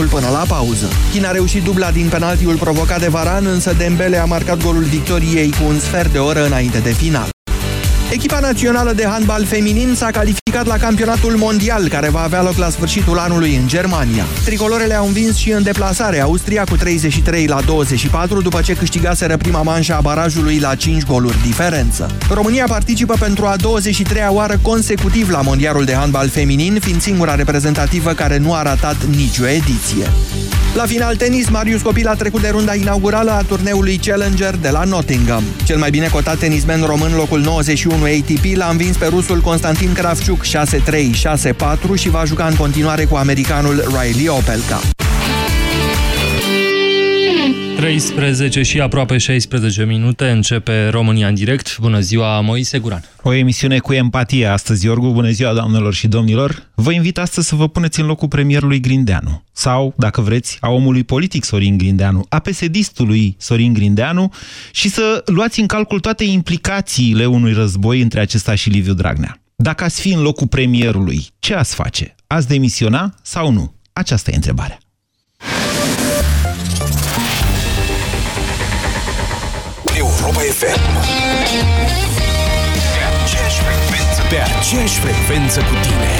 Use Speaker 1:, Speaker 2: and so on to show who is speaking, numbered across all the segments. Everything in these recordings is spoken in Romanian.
Speaker 1: până la pauză. Chin a reușit dubla din penaltiul provocat de Varan, însă Dembele a marcat golul victoriei cu un sfert de oră înainte de final. Echipa națională de handbal feminin s-a calificat la campionatul mondial, care va avea loc la sfârșitul anului în Germania. Tricolorele au învins și în deplasare Austria cu 33 la 24, după ce câștigaseră prima manșă a barajului la 5 goluri diferență. România participă pentru a 23-a oară consecutiv la mondialul de handbal feminin, fiind singura reprezentativă care nu a ratat nicio ediție. La final tenis, Marius Copil a trecut de runda inaugurală a turneului Challenger de la Nottingham. Cel mai bine cotat tenismen român, locul 91 ATP, l-a învins pe rusul Constantin Kravciuk 6-3, 6-4 și va juca în continuare cu americanul Riley Opelka.
Speaker 2: 13 și aproape 16 minute începe România în direct. Bună ziua, Moise Guran.
Speaker 3: O emisiune cu empatie astăzi, Iorgu. Bună ziua, doamnelor și domnilor. Vă invit astăzi să vă puneți în locul premierului Grindeanu. Sau, dacă vreți, a omului politic Sorin Grindeanu, a PSD-istului Sorin Grindeanu și să luați în calcul toate implicațiile unui război între acesta și Liviu Dragnea. Dacă ați fi în locul premierului, ce ați face? Ați demisiona sau nu? Aceasta e întrebarea.
Speaker 4: Europa FM. Pe aceeași frecvență, pe aceeași frecvență cu tine.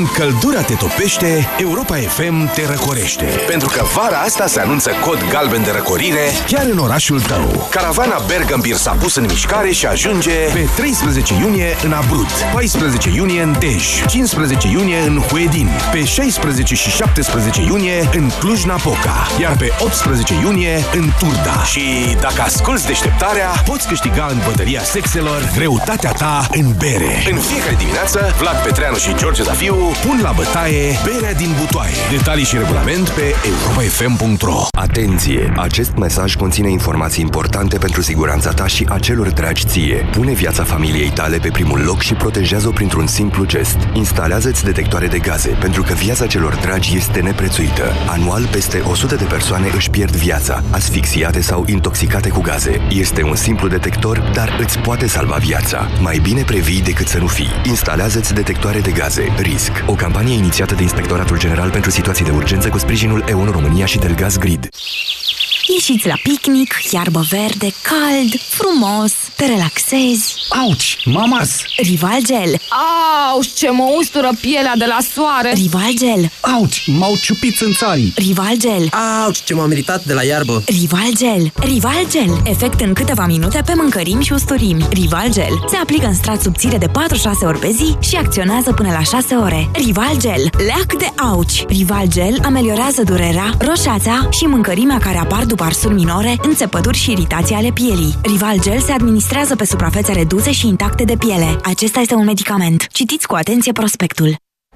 Speaker 4: Când căldura te topește, Europa FM te răcorește. Pentru că vara asta se anunță cod galben de răcorire chiar în orașul tău. Caravana Bergambir s-a pus în mișcare și ajunge pe 13 iunie în Abrut, 14 iunie în Dej, 15 iunie în Huedin, pe 16 și 17 iunie în Cluj-Napoca, iar pe 18 iunie în Turda. Și dacă asculți deșteptarea, poți câștiga în bătălia sexelor greutatea ta în bere. În fiecare dimineață, Vlad Petreanu și George Zafiu pun la bătaie berea din butoaie. Detalii și regulament pe europafm.ro
Speaker 5: Atenție! Acest mesaj conține informații importante pentru siguranța ta și a celor dragi ție. Pune viața familiei tale pe primul loc și protejează-o printr-un simplu gest. Instalează-ți detectoare de gaze, pentru că viața celor dragi este neprețuită. Anual, peste 100 de persoane își pierd viața, asfixiate sau intoxicate cu gaze. Este un simplu detector, dar îți poate salva viața. Mai bine previi decât să nu fii. Instalează-ți detectoare de gaze. RISC. O campanie inițiată de Inspectoratul General pentru Situații de Urgență cu sprijinul EON România și Delgaz Grid.
Speaker 6: Ieșiți la picnic, iarbă verde, cald, frumos, te relaxezi.
Speaker 7: Auci, mamas!
Speaker 6: Rival Gel.
Speaker 8: Au, ce mă ustură pielea de la soare!
Speaker 6: Rival Gel.
Speaker 7: Auci, m-au ciupit țânțarii!
Speaker 6: Rival Gel.
Speaker 9: Auci, ce m-am meritat de la iarbă!
Speaker 6: Rival Gel. Rival Gel. Efect în câteva minute pe mâncărimi și usturimi. Rival Gel. Se aplică în strat subțire de 4-6 ori pe zi și acționează până la 6 ore. Rival Gel. Leac de auci. Rival Gel ameliorează durerea, roșața și mâncărimea care apar după arsuri minore, înțepături și iritații ale pielii. Rival Gel se administrează pe suprafețe reduse și intacte de piele. Acesta este un medicament. Citiți cu atenție prospectul.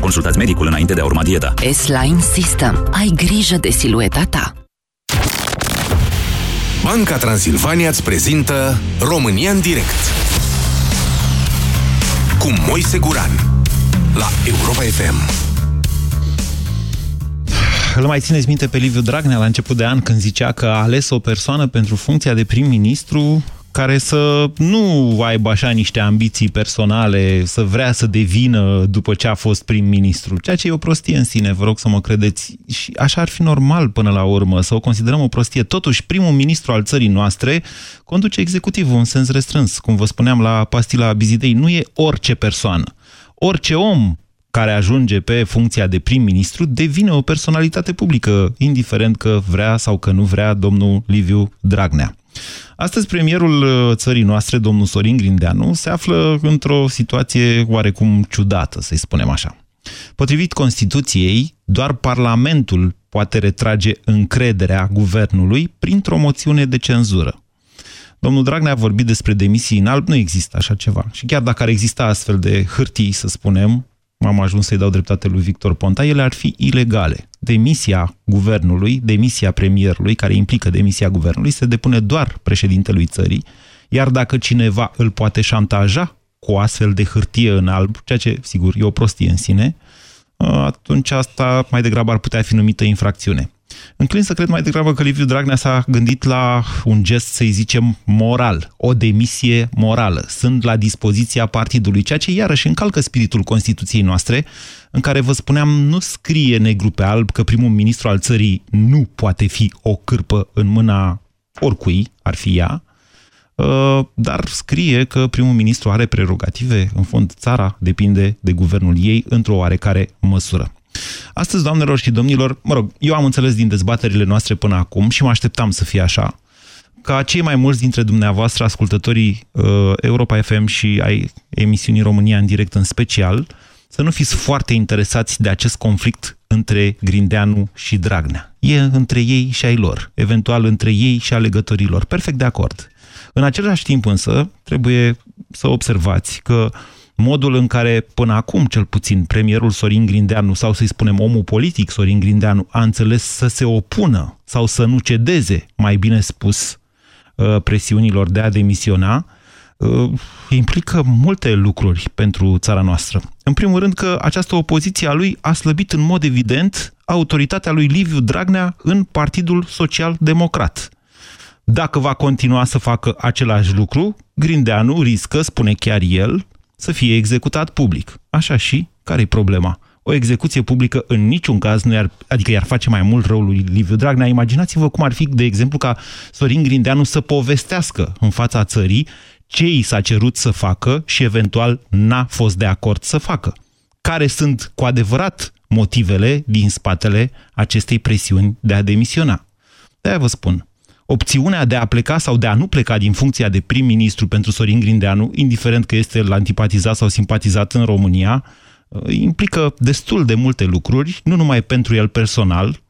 Speaker 10: Consultați medicul înainte de a urma dieta.
Speaker 11: S-Line System. Ai grijă de silueta ta.
Speaker 4: Banca Transilvania îți prezintă România în direct cu Moise Guran la Europa FM.
Speaker 3: Îl mai țineți minte pe Liviu Dragnea la început de an când zicea că a ales o persoană pentru funcția de prim-ministru care să nu aibă așa niște ambiții personale, să vrea să devină după ce a fost prim-ministru, ceea ce e o prostie în sine, vă rog să mă credeți. Și așa ar fi normal până la urmă, să o considerăm o prostie. Totuși, primul ministru al țării noastre conduce executivul în sens restrâns. Cum vă spuneam la pastila Bizidei, nu e orice persoană. Orice om care ajunge pe funcția de prim-ministru devine o personalitate publică, indiferent că vrea sau că nu vrea domnul Liviu Dragnea. Astăzi, premierul uh, țării noastre, domnul Sorin Grindeanu, se află într-o situație oarecum ciudată, să-i spunem așa. Potrivit Constituției, doar Parlamentul poate retrage încrederea guvernului printr-o moțiune de cenzură. Domnul Dragnea a vorbit despre demisii în alb, nu există așa ceva. Și chiar dacă ar exista astfel de hârtii, să spunem, am ajuns să-i dau dreptate lui Victor Ponta, ele ar fi ilegale. Demisia guvernului, demisia premierului, care implică demisia guvernului, se depune doar președintelui țării, iar dacă cineva îl poate șantaja cu o astfel de hârtie în alb, ceea ce, sigur, e o prostie în sine, atunci asta mai degrabă ar putea fi numită infracțiune. Înclin să cred mai degrabă că Liviu Dragnea s-a gândit la un gest, să-i zicem, moral, o demisie morală. Sunt la dispoziția partidului, ceea ce iarăși încalcă spiritul Constituției noastre, în care vă spuneam, nu scrie negru pe alb că primul ministru al țării nu poate fi o cârpă în mâna oricui, ar fi ea, uh, dar scrie că primul ministru are prerogative, în fond țara depinde de guvernul ei într-o oarecare măsură. Astăzi, doamnelor și domnilor, mă rog, eu am înțeles din dezbaterile noastre până acum și mă așteptam să fie așa, ca cei mai mulți dintre dumneavoastră, ascultătorii uh, Europa FM și ai emisiunii România în direct în special, să nu fiți foarte interesați de acest conflict între Grindeanu și Dragnea. E între ei și ai lor, eventual între ei și alegătorilor. Perfect de acord. În același timp însă, trebuie să observați că uh, modul în care până acum, cel puțin, premierul Sorin Grindeanu, sau să-i spunem omul politic Sorin Grindeanu, a înțeles să se opună sau să nu cedeze, mai bine spus, uh, presiunilor de a demisiona, uh, implică multe lucruri pentru țara noastră. În primul rând că această opoziție a lui a slăbit în mod evident autoritatea lui Liviu Dragnea în Partidul Social Democrat. Dacă va continua să facă același lucru, Grindeanu riscă, spune chiar el, să fie executat public. Așa și, care-i problema? O execuție publică în niciun caz nu i-ar, adică i-ar face mai mult răul lui Liviu Dragnea. Imaginați-vă cum ar fi, de exemplu, ca Sorin Grindeanu să povestească în fața țării ce i s-a cerut să facă și eventual n-a fost de acord să facă. Care sunt cu adevărat motivele din spatele acestei presiuni de a demisiona. De-aia vă spun, opțiunea de a pleca sau de a nu pleca din funcția de prim-ministru pentru Sorin Grindeanu, indiferent că este la antipatizat sau simpatizat în România, uh, implică destul de multe lucruri, nu numai pentru el personal,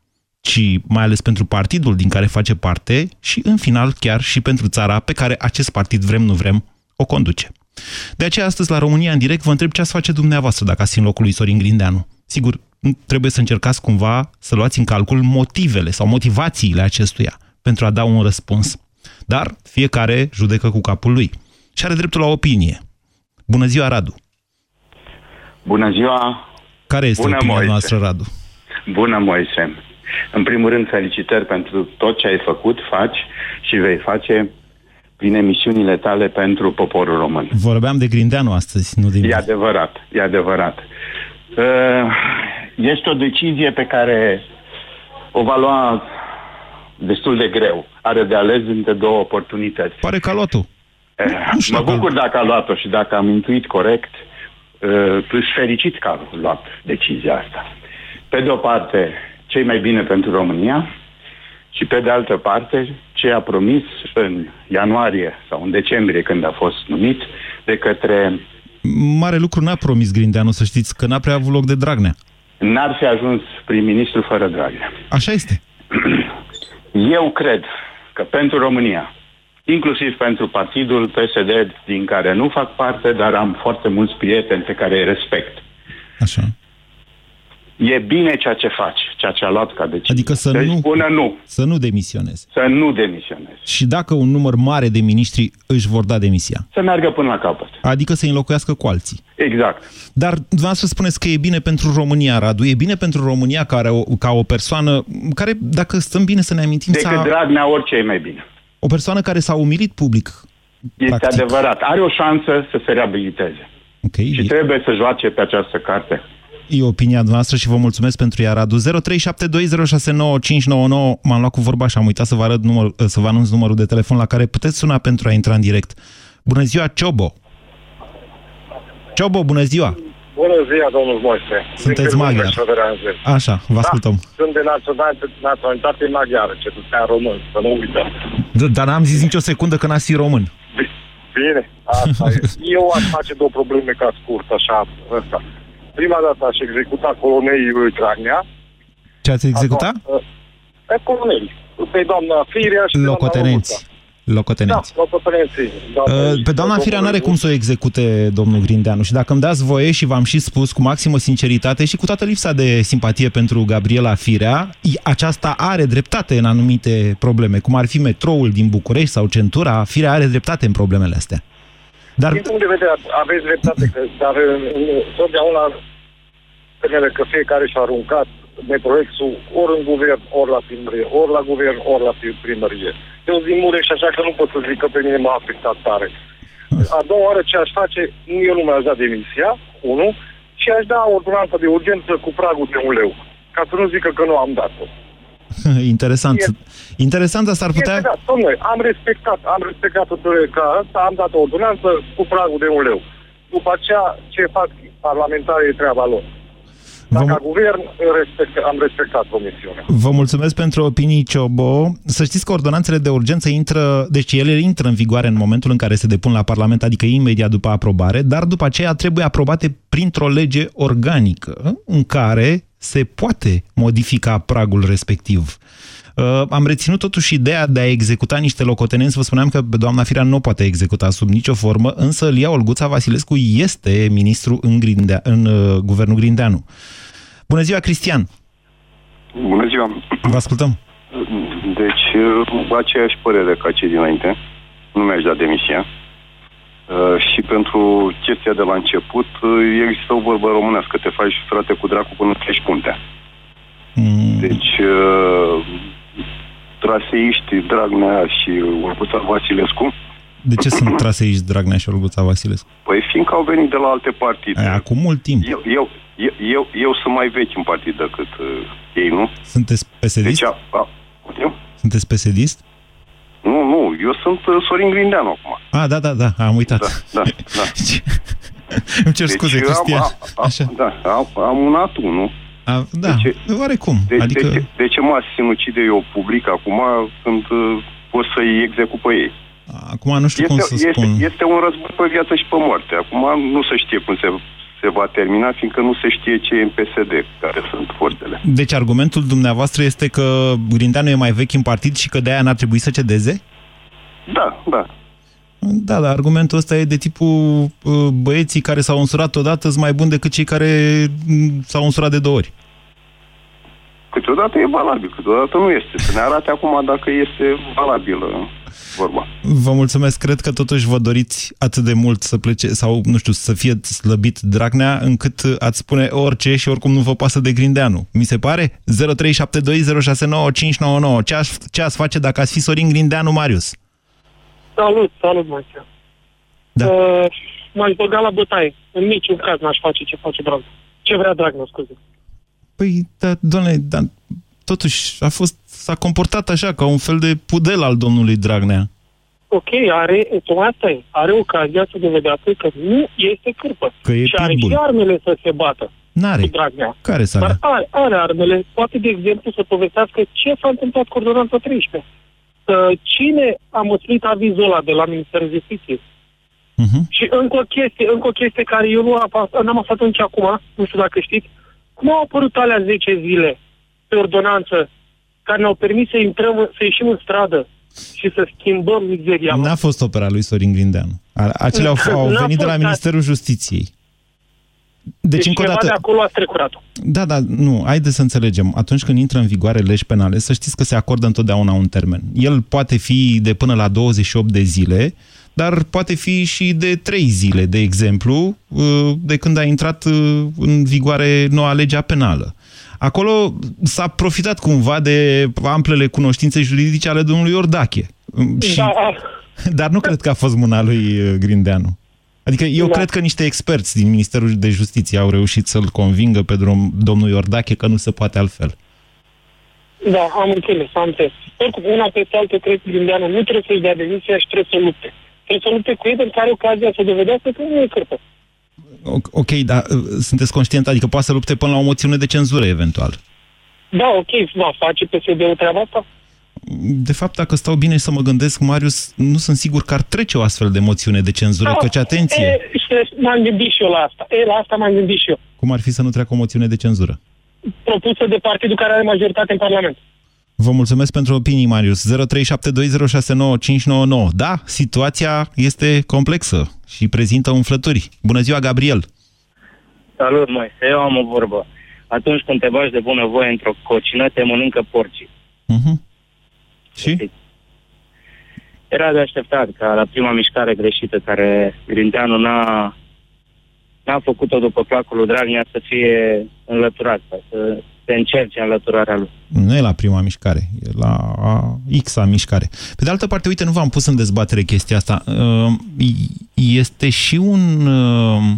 Speaker 3: ci mai ales pentru partidul din care face parte și, în final, chiar și pentru țara pe care acest partid, vrem nu vrem, o conduce. De aceea, astăzi, la România în direct, vă întreb ce ați face dumneavoastră dacă ați fi în locul lui Sorin Grindeanu. Sigur, trebuie să încercați cumva să luați în calcul motivele sau motivațiile acestuia pentru a da un răspuns. Dar fiecare judecă cu capul lui și are dreptul la opinie. Bună ziua, Radu!
Speaker 12: Bună ziua!
Speaker 3: Care este
Speaker 12: Bună,
Speaker 3: opinia
Speaker 12: Moise.
Speaker 3: noastră, Radu?
Speaker 12: Bună, Moise! În primul rând, felicitări pentru tot ce ai făcut, faci și vei face prin emisiunile tale pentru poporul român.
Speaker 3: Vorbeam de Grindeanu astăzi, nu de
Speaker 12: E
Speaker 3: mine.
Speaker 12: adevărat, e adevărat. Uh, Este o decizie pe care o va lua destul de greu. Are de ales între două oportunități.
Speaker 3: Pare că a luat-o.
Speaker 12: Eh, Mă bucur dacă a luat-o și dacă am intuit corect, uh, sunt fericit că a luat decizia asta. Pe de o parte, cei mai bine pentru România și pe de altă parte, ce a promis în ianuarie sau în decembrie când a fost numit de către
Speaker 3: Mare lucru n-a promis Grindeanu, să știți, că n-a prea avut loc de Dragnea.
Speaker 12: n-ar fi ajuns prim-ministru fără Dragnea.
Speaker 3: Așa este.
Speaker 12: Eu cred că pentru România, inclusiv pentru partidul PSD, din care nu fac parte, dar am foarte mulți prieteni pe care îi respect.
Speaker 3: Așa.
Speaker 12: E bine ceea ce faci, ceea ce a luat ca decizie.
Speaker 3: Adică să
Speaker 12: Să-i
Speaker 3: nu-
Speaker 12: spună nu,
Speaker 3: Să nu demisioneze.
Speaker 12: să nu demisionezi,
Speaker 3: Și dacă un număr mare de miniștri își vor da demisia.
Speaker 12: să meargă până la capăt.
Speaker 3: Adică să înlocuiască cu alții.
Speaker 12: Exact.
Speaker 3: Dar dumneavoastră spuneți că e bine pentru România, Radu. E bine pentru România care, o- ca o persoană care, dacă stăm bine să ne amintim,
Speaker 12: Decât
Speaker 3: s-a,
Speaker 12: Dragnea, orice e mai bine.
Speaker 3: o persoană care s-a umilit public.
Speaker 12: Este
Speaker 3: Practic.
Speaker 12: adevărat. Are o șansă să se reabiliteze.
Speaker 3: Ok,
Speaker 12: Și
Speaker 3: e,
Speaker 12: trebuie să joace pe această carte.
Speaker 3: E opinia noastră și vă mulțumesc pentru ea, Radu. 0372069599. M-am luat cu vorba și am uitat să vă, arăt număr, să vă anunț numărul de telefon la care puteți suna pentru a intra în direct. Bună ziua, Ciobo! Ciobo, bună ziua!
Speaker 13: Bună ziua, domnul Moise.
Speaker 3: Sunteți
Speaker 13: Din
Speaker 3: maghiar.
Speaker 13: Cârmureș, Federanzeu.
Speaker 3: Așa, vă ascultăm.
Speaker 13: Da, sunt de naționalitate, naționalitate maghiară, cetățean român, să nu uităm.
Speaker 3: D- Dar n-am zis nicio secundă că n-ați fi român.
Speaker 13: Bine, asta e. Eu aș face două probleme ca scurt, așa, ăsta. Prima dată aș executa colonelii lui Dragnea.
Speaker 3: Ce ați executat?
Speaker 13: A doua, Pe coloneli. Pe doamna Firea și pe doamna
Speaker 3: Locotenenți.
Speaker 13: Robuța.
Speaker 3: Locotenenți.
Speaker 13: Da, locotenenții. Da,
Speaker 3: Uh, Pe doamna Firea n-are cum să o execute domnul Grindeanu și dacă îmi dați voie și v-am și spus cu maximă sinceritate și cu toată lipsa de simpatie pentru Gabriela Firea, i- aceasta are dreptate în anumite probleme, cum ar fi metroul din București sau centura, Firea are dreptate în problemele astea. Dar
Speaker 13: Din punct de vedere, aveți dreptate, că, dar în- în- totdeauna temele că fiecare și-a aruncat Metroexul ori în guvern, ori la primărie, ori la guvern, ori la pri- primărie. Eu din Mureș, așa că nu pot să zic că pe mine m-a afectat tare. A doua oară ce aș face, nu eu nu mi-aș da demisia, unu, și aș da ordonanță de urgență cu pragul de un leu. Ca să nu zică că nu am dat-o.
Speaker 3: interesant. Interesant, asta ar putea...
Speaker 13: Este, da, domnule, am respectat, am respectat ca asta, am dat o ordonanță cu pragul de un leu. După aceea, ce fac parlamentarii e treaba lor. Dar ca guvern respect, am respectat promisiunea.
Speaker 3: Vă mulțumesc pentru opinii, Ciobo. Să știți că ordonanțele de urgență intră, deci ele intră în vigoare în momentul în care se depun la Parlament, adică imediat după aprobare, dar după aceea trebuie aprobate printr-o lege organică în care se poate modifica pragul respectiv. Uh, am reținut totuși ideea de a executa niște locotenenți. Vă spuneam că pe doamna Firea nu o poate executa sub nicio formă, însă Lia Olguța Vasilescu este ministru în, Grindea, în uh, guvernul Grindeanu. Bună ziua, Cristian!
Speaker 14: Bună ziua!
Speaker 3: Vă ascultăm!
Speaker 14: Deci, uh, aceeași părere ca cei dinainte. Nu mi-aș da demisia. Uh, și pentru chestia de la început, uh, există o vorbă românească, te faci frate cu dracu până treci puntea.
Speaker 3: Mm.
Speaker 14: Deci, uh, traseiști Dragnea și Urbuța Vasilescu,
Speaker 3: De ce sunt traseiști Dragnea și Olguța Vasilescu?
Speaker 14: păi fiindcă au venit de la alte partide.
Speaker 3: Aia, acum mult timp.
Speaker 14: Eu, eu, eu, eu, eu sunt mai vechi în partid decât uh, ei, nu?
Speaker 3: Sunteți psd
Speaker 14: Deci, a, a, eu?
Speaker 3: Sunteți psd
Speaker 14: Nu, nu, eu sunt uh, Sorin Grindeanu acum.
Speaker 3: Ah, da, da, da, am uitat.
Speaker 14: Da, da.
Speaker 3: Îmi cer scuze,
Speaker 14: Deci,
Speaker 3: Cristian.
Speaker 14: Am, a, a, da, am, am un atu, nu?
Speaker 3: A, da,
Speaker 14: de ce,
Speaker 3: oarecum.
Speaker 14: De,
Speaker 3: adică...
Speaker 14: de, ce, de ce mă sinucide eu public acum când uh, pot să-i execut pe ei?
Speaker 3: Acum nu știu
Speaker 14: este,
Speaker 3: cum să
Speaker 14: este,
Speaker 3: spun.
Speaker 14: Este un război pe viață și pe moarte. Acum nu se știe cum se, se va termina, fiindcă nu se știe ce e în PSD, care sunt forțele.
Speaker 3: Deci argumentul dumneavoastră este că Grindeanu e mai vechi în partid și că de aia n-ar trebui să cedeze?
Speaker 14: Da, da.
Speaker 3: Da, dar argumentul ăsta e de tipul uh, băieții care s-au însurat odată sunt mai buni decât cei care mm, s-au însurat de două ori.
Speaker 14: Câteodată e valabil, câteodată nu este. Să ne arate acum dacă este valabilă vorba.
Speaker 3: Vă mulțumesc. Cred că totuși vă doriți atât de mult să plece sau, nu știu, să fie slăbit Dragnea, încât ați spune orice și oricum nu vă pasă de Grindeanu. Mi se pare? 0372069599. Ce, aș, ce ați face dacă ați fi Sorin Grindeanu, Marius?
Speaker 15: Salut, salut, Moise.
Speaker 3: Da.
Speaker 15: Uh, m-aș băga la bătaie. În niciun caz n-aș face ce face Dragnea. Ce vrea Dragnea, scuze.
Speaker 3: Păi, da, doamne, da, totuși a fost, s-a comportat așa, ca un fel de pudel al domnului Dragnea.
Speaker 15: Ok, are, tocmai asta e, are ocazia să dovedească că nu este cârpă.
Speaker 3: Că e
Speaker 15: și are
Speaker 3: pitbull.
Speaker 15: și armele să se bată
Speaker 3: N-are.
Speaker 15: cu Dragnea.
Speaker 3: Care să
Speaker 15: Dar
Speaker 3: avea?
Speaker 15: are, are armele, poate, de exemplu, să povestească ce s-a întâmplat cu ordonanța 13. Uh, cine a măslit avizul ăla de la Ministerul Justiției?
Speaker 3: Uh-huh.
Speaker 15: Și încă o chestie, încă o chestie care eu nu am, n-am aflat nici acum, nu știu dacă știți, cum au apărut alea 10 zile pe ordonanță care ne-au permis să intrăm, să ieșim în stradă și să schimbăm mizeria.
Speaker 3: N-a fost opera lui Sorin Grindeanu. A- Acelea au, au
Speaker 15: N-a
Speaker 3: venit de la
Speaker 15: fost,
Speaker 3: Ministerul Justiției. Deci,
Speaker 15: Deci
Speaker 3: încă o
Speaker 15: ceva
Speaker 3: dată...
Speaker 15: de acolo a strecurat-o.
Speaker 3: Da, da, nu, haideți să înțelegem. Atunci când intră în vigoare legi penale, să știți că se acordă întotdeauna un termen. El poate fi de până la 28 de zile, dar poate fi și de 3 zile, de exemplu, uh, de când a intrat uh, în vigoare noua legea penală. Acolo s-a profitat cumva de amplele cunoștințe juridice ale domnului Ordache. Um, Și...
Speaker 15: Da,
Speaker 3: Dar nu cred că a fost mâna lui uh, Grindeanu. Adică eu
Speaker 15: Da.
Speaker 3: cred că niște experți din Ministerul de Justiție au reușit să-l convingă pe drum, domnul Iordache că nu se poate altfel.
Speaker 15: Da, am înțeles, am înțeles. Oricum, una peste altă, cred că Grindeanu nu trebuie să-și dea demisia și trebuie să lupte. Trebuie să lupte cu ei pentru că are ocazia să dovedească că nu e cârpă.
Speaker 3: O- Ok, dar uh, sunteți conștient, adică poate să lupte până la o moțiune de cenzură, eventual.
Speaker 15: Da, ok, va face PSD-ul treaba asta?
Speaker 3: De fapt, dacă stau bine să mă gândesc, Marius, nu sunt sigur că ar trece o astfel de moțiune de cenzură,
Speaker 15: Da,
Speaker 3: căci, atenție,
Speaker 15: E, și m-am gândit și eu la asta. E, la asta m-am gândit și eu.
Speaker 3: cum ar fi să nu treacă o moțiune de cenzură?
Speaker 15: Propusă de partidul care are majoritate în Parlament.
Speaker 3: Vă mulțumesc pentru opinii, Marius. 0372069599. Da, situația este complexă și prezintă umflături. Bună ziua, Gabriel!
Speaker 16: Salut, mai. Eu am o vorbă. Atunci când te bagi de bună voie într-o cocină, te mănâncă porcii.
Speaker 3: Uh-huh. Și?
Speaker 16: Era de așteptat ca la prima mișcare greșită care Grindeanu n-a, n-a făcut-o după placul lui Dragnea să fie înlăturat, să se încerce înlăturarea lui.
Speaker 3: Nu e la prima mișcare, e la a X-a mișcare. Pe de altă parte, uite, nu v-am pus în dezbatere chestia asta. Uh, este și un uh,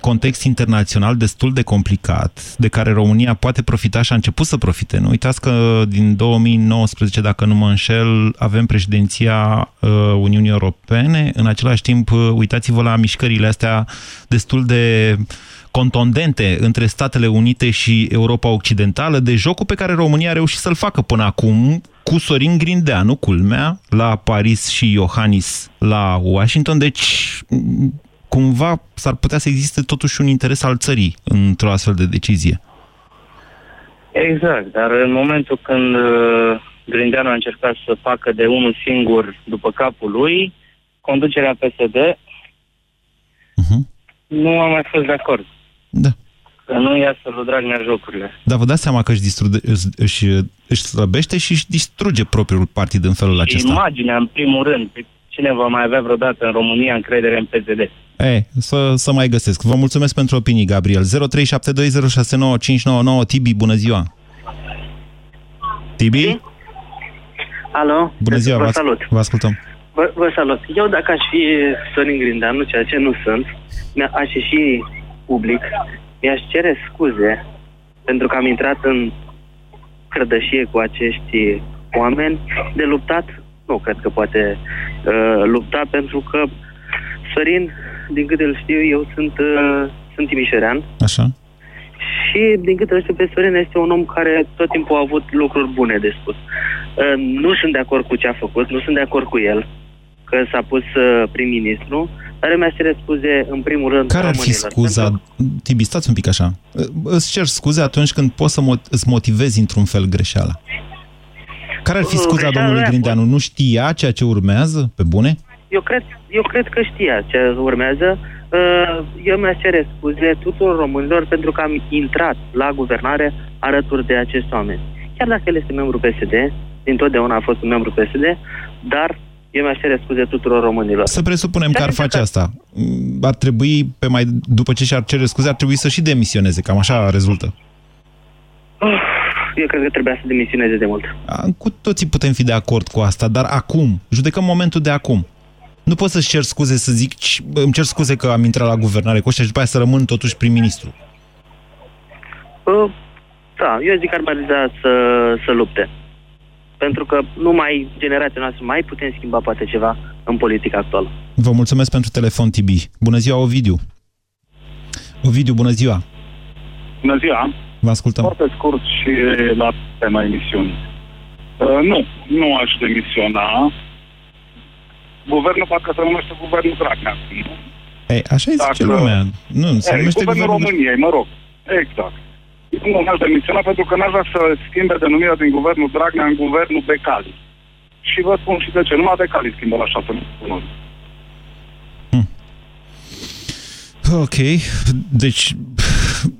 Speaker 3: context internațional destul de complicat, de care România poate profita și a început să profite. Nu uitați că din 2019, dacă nu mă înșel, avem președinția uh, Uniunii Europene. În același timp, uh, uitați-vă la mișcările astea destul de contondente între Statele Unite și Europa Occidentală, de jocul pe care România a reușit să-l facă până acum cu Sorin Grindeanu, culmea, la Paris și Iohannis la Washington. Deci cumva s-ar putea să existe totuși un interes al țării într-o astfel de decizie.
Speaker 16: Exact, dar în momentul când uh, Grindeanu a încercat să facă de unul singur după capul lui, conducerea PSD uh-huh. nu a mai fost de acord.
Speaker 3: Da.
Speaker 16: Că nu ia să lui Dragnea jocurile.
Speaker 3: Dar vă dați seama că își, distruge, își, își slăbește și își distruge propriul partid în felul
Speaker 16: și
Speaker 3: acesta.
Speaker 16: imaginea, în primul rând. Cine va mai avea vreodată în România încredere în PSD?
Speaker 3: E, să, să mai găsesc. Vă mulțumesc pentru opinii, Gabriel. 0372069599 Tibi, bună ziua! Tibi?
Speaker 17: Alo?
Speaker 3: Bună ziua,
Speaker 17: vă salut.
Speaker 3: Vă ascultăm.
Speaker 17: Vă, vă salut. Eu dacă aș fi Sorin Grindeanu, ceea ce nu sunt, aș ieși public, mi-aș cere scuze pentru că am intrat în crădășie cu acești oameni de luptat, nu cred că poate uh, lupta pentru că Sorin din câte îl știu, eu sunt, uh, sunt timișorean.
Speaker 3: Așa.
Speaker 17: Și din câte îl știu pe Sorin, este un om care tot timpul a avut lucruri bune de spus. Uh, nu sunt de acord cu ce a făcut, nu sunt de acord cu el, că s-a pus uh, prim-ministru, dar mi-aș cere scuze în primul rând
Speaker 3: Care ar fi scuza? Pentru... Tibi, stați un pic așa. Uh, Îți cer scuze atunci când poți să mo- îți motivezi într-un fel greșeala. Care ar fi scuza domnului Grindeanu? Nu știa ceea ce urmează? Pe bune?
Speaker 17: Eu cred, eu cred că știa ce urmează. Uh, eu mi-aș cere scuze tuturor românilor pentru că am intrat la guvernare alături de acești oameni. Chiar dacă el este membru PSD, dintotdeauna a fost un membru PSD, dar eu mi-aș cere scuze tuturor românilor.
Speaker 3: Să presupunem că ar face asta. Ar trebui, pe mai, după ce și-ar cere scuze, ar trebui să și demisioneze. Cam așa rezultă.
Speaker 17: Eu cred că trebuia să demisioneze de mult.
Speaker 3: Cu toții putem fi de acord cu asta, dar acum, judecăm momentul de acum. Nu pot să-și cer scuze să zic, îmi cer scuze că am intrat la guvernare cu ăștia și după aia să rămân totuși prim-ministru.
Speaker 17: Uh, da, eu zic că ar merita să, să lupte. Pentru că numai generația noastră mai putem schimba poate ceva în politica actuală.
Speaker 3: Vă mulțumesc pentru telefon, Tibi. Bună ziua, Ovidiu. Ovidiu, bună ziua.
Speaker 18: Bună ziua.
Speaker 3: Vă ascultăm.
Speaker 18: Foarte scurt și la tema emisiunii. Uh, nu, nu aș demisiona guvernul parcă se numește Guvernul Dragnea.
Speaker 3: Ei, așa e zice lumea. Nu, se
Speaker 18: Ei,
Speaker 3: numește
Speaker 18: Guvernul
Speaker 3: guvernul...
Speaker 18: României, mă rog. Exact. Nu m-aș demisiona pentru că n-aș vrea să schimbe denumirea din Guvernul Dragnea în Guvernul Becali. Și vă spun și de ce. Numai Becali schimbă la șase luni.
Speaker 3: Hmm. Ok. Deci,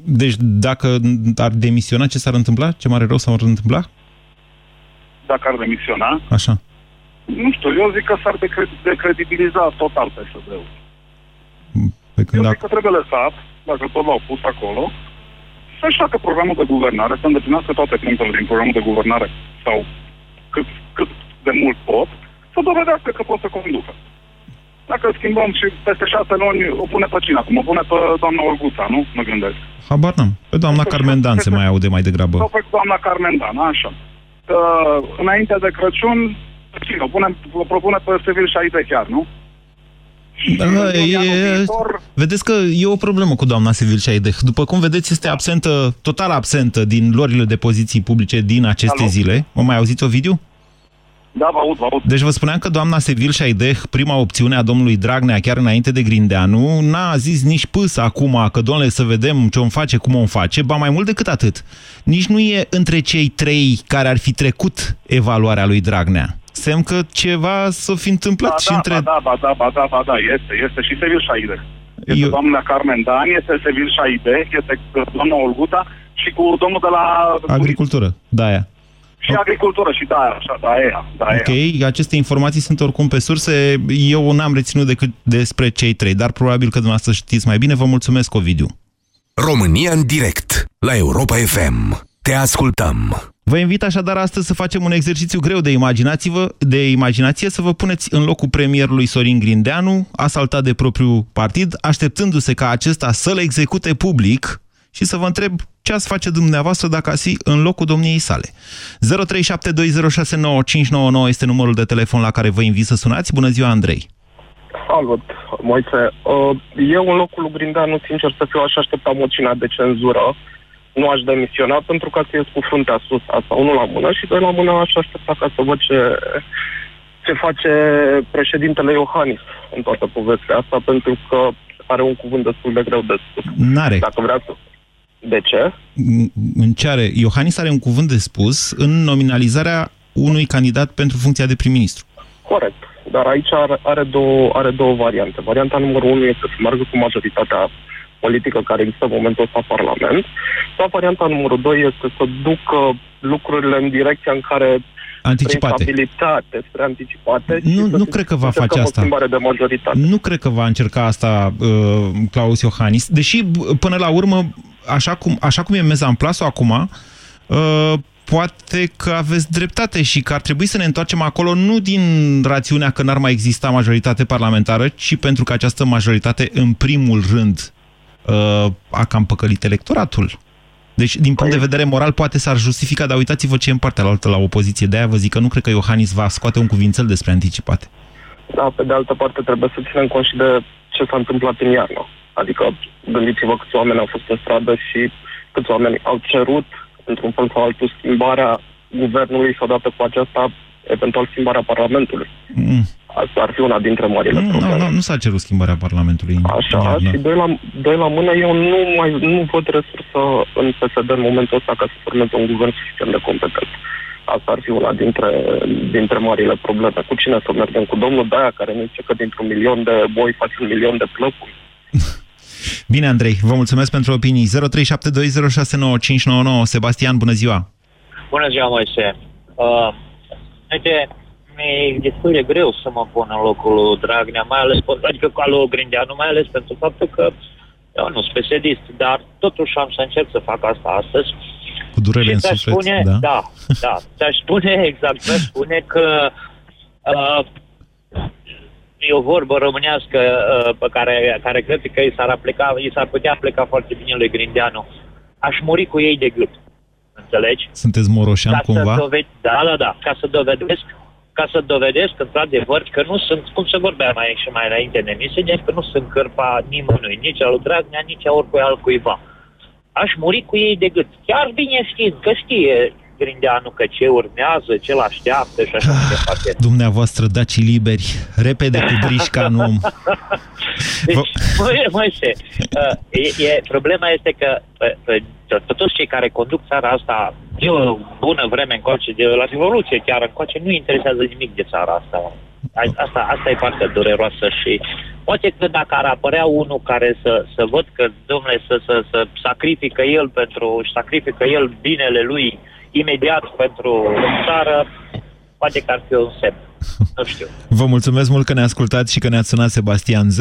Speaker 3: deci dacă ar demisiona, ce s-ar întâmpla? Ce mare rău s-ar întâmpla?
Speaker 18: Dacă ar demisiona,
Speaker 3: Așa.
Speaker 18: nu știu, eu zic că s-ar decre- decredibiliza total PSD-ul.
Speaker 3: Pe când
Speaker 18: Eu
Speaker 3: ac-
Speaker 18: zic că trebuie lăsat, dacă tot l-au pus acolo, să-și facă programul de guvernare, să îndeplinească toate punctele din programul de guvernare sau cât, cât de mult pot, să dovedească că pot să conducă. Dacă îl schimbăm și peste șase luni, o pune pe cine acum? O pune pe doamna Orguța, nu? Mă gândesc.
Speaker 3: Habar n-am. Pe doamna Carmen Dan se mai aude mai degrabă.
Speaker 18: Sau pe doamna Carmen Dan, așa. Că, înainte de Crăciun, cine? O, pune, o propune pe Sevil Șaide chiar, nu?
Speaker 3: Da, e, vedeți că e o problemă cu doamna Sevil Șaideh. După cum vedeți, este absentă, total absentă din lorile de poziții publice din aceste
Speaker 18: Alo?
Speaker 3: zile. Mă mai auziți o video?
Speaker 18: Da, vă aud, vă aud.
Speaker 3: Deci vă spuneam că doamna Sevil Șaideh, prima opțiune a domnului Dragnea, chiar înainte de Grindeanu, n-a zis nici pâs acum că, domnule, să vedem ce o face, cum o face, ba mai mult decât atât. Nici nu e între cei trei care ar fi trecut evaluarea lui Dragnea. Semn că ceva s-o fi întâmplat
Speaker 18: da,
Speaker 3: și
Speaker 18: da,
Speaker 3: între...
Speaker 18: Ba da, ba da, ba da, ba da, este, este și Sevil Șaide. Este Eu... doamna Carmen Dan, este Sevil Șaide, este doamna Olguta și cu domnul de la...
Speaker 3: Agricultură, da, aia.
Speaker 18: Și agricultură și da, așa, da, aia, da, aia.
Speaker 3: Ok, aceste informații sunt oricum pe surse. Eu n-am reținut decât despre cei trei, dar probabil că dumneavoastră știți mai bine. Vă mulțumesc, Ovidiu.
Speaker 4: România în direct, la Europa FM. Te ascultăm.
Speaker 3: Vă invit așadar astăzi să facem un exercițiu greu de imaginație, de imaginație să vă puneți în locul premierului Sorin Grindeanu, asaltat de propriul partid, așteptându-se ca acesta să-l execute public și să vă întreb ce ați face dumneavoastră dacă ați fi în locul domniei sale. 0372069599 este numărul de telefon la care vă invit să sunați. Bună ziua, Andrei!
Speaker 19: Salut, Moise. Uh, eu în locul lui Grindeanu, sincer să fiu, aș aștepta mocina de cenzură. Nu aș demisiona pentru că să ies cu fruntea sus, asta unul la mână și doi la mână aș aștepta ca să văd ce, ce face președintele Iohannis în toată povestea asta, pentru că are un cuvânt destul de greu de spus.
Speaker 3: N-are.
Speaker 19: Dacă vrea să... De ce?
Speaker 3: În ce are? Iohannis are un cuvânt de spus în nominalizarea unui candidat pentru funcția de prim-ministru.
Speaker 19: Corect. Dar aici are, are, două, are două variante. Varianta numărul unu este să meargă cu majoritatea politică care există în momentul ăsta în Parlament. Sau varianta numărul doi este să ducă lucrurile în direcția în care
Speaker 3: anticipate.
Speaker 19: stabilitate, spre anticipate.
Speaker 3: Nu, nu cred că va face asta.
Speaker 19: de majoritate.
Speaker 3: Nu cred că va încerca asta uh, Claus Iohannis, deși până la urmă așa cum, așa cum e mezamplasul acum, uh, poate că aveți dreptate și că ar trebui să ne întoarcem acolo nu din rațiunea că n-ar mai exista majoritate parlamentară, ci pentru că această majoritate, în primul rând, uh, a cam păcălit electoratul. Deci, din punct de vedere moral, poate s-ar justifica, dar uitați-vă ce e în partea la altă la opoziție. De-aia vă zic că nu cred că Iohannis va scoate un cuvințel despre anticipate.
Speaker 19: Da, pe de altă parte trebuie să ținem cont și de ce s-a întâmplat în iarnă. Adică gândiți-vă câți oameni au fost în stradă și câți oameni au cerut, într-un fel sau altul, schimbarea guvernului și odată cu aceasta, eventual schimbarea Parlamentului.
Speaker 3: Mm.
Speaker 19: Asta ar fi una dintre marile
Speaker 3: mm,
Speaker 19: probleme.
Speaker 3: Nu, nu, nu s-a cerut schimbarea Parlamentului.
Speaker 19: Așa, iarnă. și doi la, doi la mână, eu nu mai nu văd resursă în PSD în momentul ăsta ca să formeze un guvern suficient de competent. Asta ar fi una dintre, dintre marile probleme. Cu cine să mergem? Cu domnul Daia, care ne zice că dintr-un milion de boi face un milion de plăcuri.
Speaker 3: Bine, Andrei, vă mulțumesc pentru opinii. 0372069599. Sebastian, bună ziua!
Speaker 20: Bună ziua, Moise! Uh, uite, mi-e destul de greu să mă pun în locul lui Dragnea, mai ales, adică ca lui Grindeanu, mai ales pentru faptul că eu nu sunt pesedist, dar totuși am să încerc să fac asta astăzi.
Speaker 3: Cu durere în suflet,
Speaker 20: spune,
Speaker 3: da?
Speaker 20: Da, da. Ți-aș spune, exact, ți spune că uh, e o vorbă românească uh, pe care, care cred că i s-ar, aplica, i s-ar putea aplica foarte bine lui Grindeanu. Aș muri cu ei de gât. Înțelegi?
Speaker 3: Sunteți moroșan
Speaker 20: ca
Speaker 3: cumva?
Speaker 20: Să doved... Da, da, da. Ca să dovedesc ca să dovedesc într-adevăr că nu sunt, cum se vorbea mai și mai înainte în emisiune, că nu sunt cârpa nimănui, nici al lui Dragnea, nici a oricui altcuiva. Aș muri cu ei de gât. Chiar bine știind că știe Grindeanu că ce urmează, ce l așteaptă și așa mai departe.
Speaker 3: Dumneavoastră, daci liberi, repede cu brișca în om.
Speaker 20: Deci, Moise, uh, e, e, problema este că uh, toți cei care conduc țara asta de o bună vreme încoace, de la Revoluție chiar încoace, nu interesează nimic de țara asta. Asta, asta e partea dureroasă și poate că dacă ar apărea unul care să, să văd că, domnule, să, să, să sacrifică el pentru, sacrifică el binele lui imediat pentru țară, poate că ar fi un semn. Nu știu.
Speaker 3: Vă mulțumesc mult că ne ascultați și că ne-ați sunat, Sebastian. 0372069599